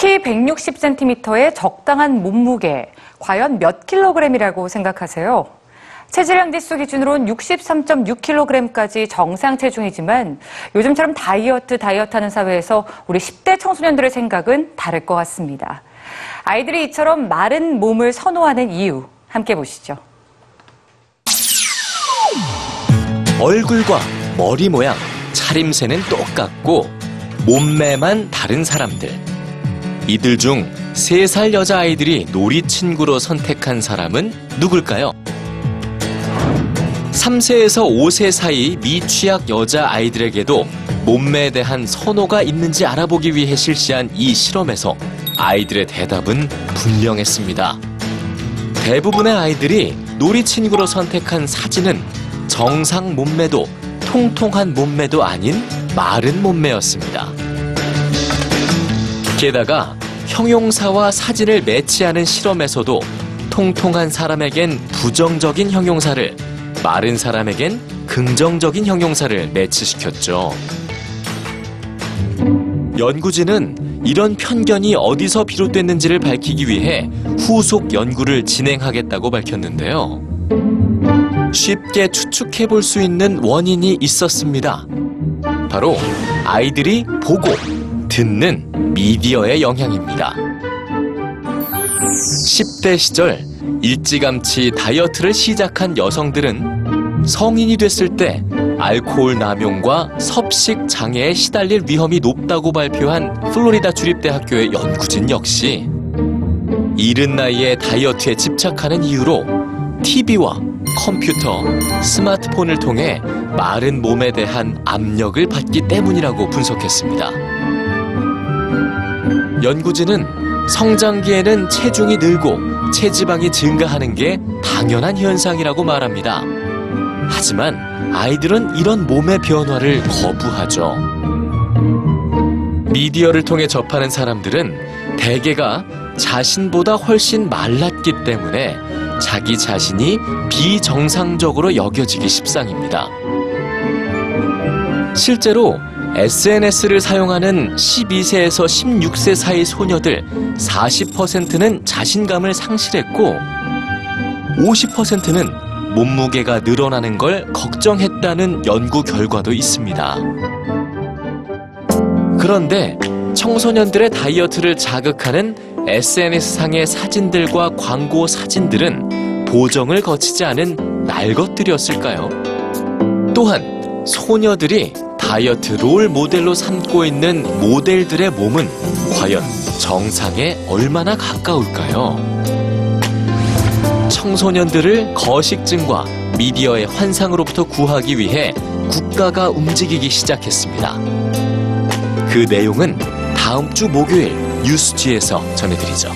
키 160cm의 적당한 몸무게, 과연 몇 킬로그램이라고 생각하세요? 체질량 지수 기준으로는 63.6kg까지 정상 체중이지만 요즘처럼 다이어트 다이어트 하는 사회에서 우리 10대 청소년들의 생각은 다를 것 같습니다. 아이들이 이처럼 마른 몸을 선호하는 이유 함께 보시죠. 얼굴과 머리 모양, 차림새는 똑같고 몸매만 다른 사람들. 이들 중세살 여자아이들이 놀이 친구로 선택한 사람은 누굴까요? 3세에서 5세 사이 미취학 여자아이들에게도 몸매에 대한 선호가 있는지 알아보기 위해 실시한 이 실험에서 아이들의 대답은 분명했습니다. 대부분의 아이들이 놀이 친구로 선택한 사진은 정상 몸매도 통통한 몸매도 아닌 마른 몸매였습니다. 게다가 형용사와 사진을 매치하는 실험에서도 통통한 사람에겐 부정적인 형용사를 마른 사람에겐 긍정적인 형용사를 매치시켰죠. 연구진은 이런 편견이 어디서 비롯됐는지를 밝히기 위해 후속 연구를 진행하겠다고 밝혔는데요. 쉽게 추측해 볼 수 있는 원인이 있었습니다. 바로 아이들이 보고 듣는 미디어의 영향입니다. 10대 시절 일찌감치 다이어트를 시작한 여성들은 성인이 됐을 때 알코올 남용과 섭식 장애에 시달릴 위험이 높다고 발표한 플로리다 주립대학교의 연구진 역시 이른 나이에 다이어트에 집착하는 이유로 TV와 컴퓨터, 스마트폰을 통해 마른 몸에 대한 압력을 받기 때문이라고 분석했습니다. 연구진은 성장기에는 체중이 늘고 체지방이 증가하는 게 당연한 현상이라고 말합니다. 하지만 아이들은 이런 몸의 변화를 거부하죠. 미디어를 통해 접하는 사람들은 대개가 자신보다 훨씬 말랐기 때문에 자기 자신이 비정상적으로 여겨지기 십상입니다. 실제로 SNS를 사용하는 12세에서 16세 사이 소녀들 40%는 자신감을 상실했고 50%는 몸무게가 늘어나는 걸 걱정했다는 연구 결과도 있습니다. 그런데 청소년들의 다이어트를 자극하는 SNS상의 사진들과 광고 사진들은 보정을 거치지 않은 날 것들이었을까요? 또한 소녀들이 다이어트 롤 모델로 삼고 있는 모델들의 몸은 과연 정상에 얼마나 가까울까요? 청소년들을 거식증과 미디어의 환상으로부터 구하기 위해 국가가 움직이기 시작했습니다. 그 내용은 다음 주 목요일 뉴스지에서 전해드리죠.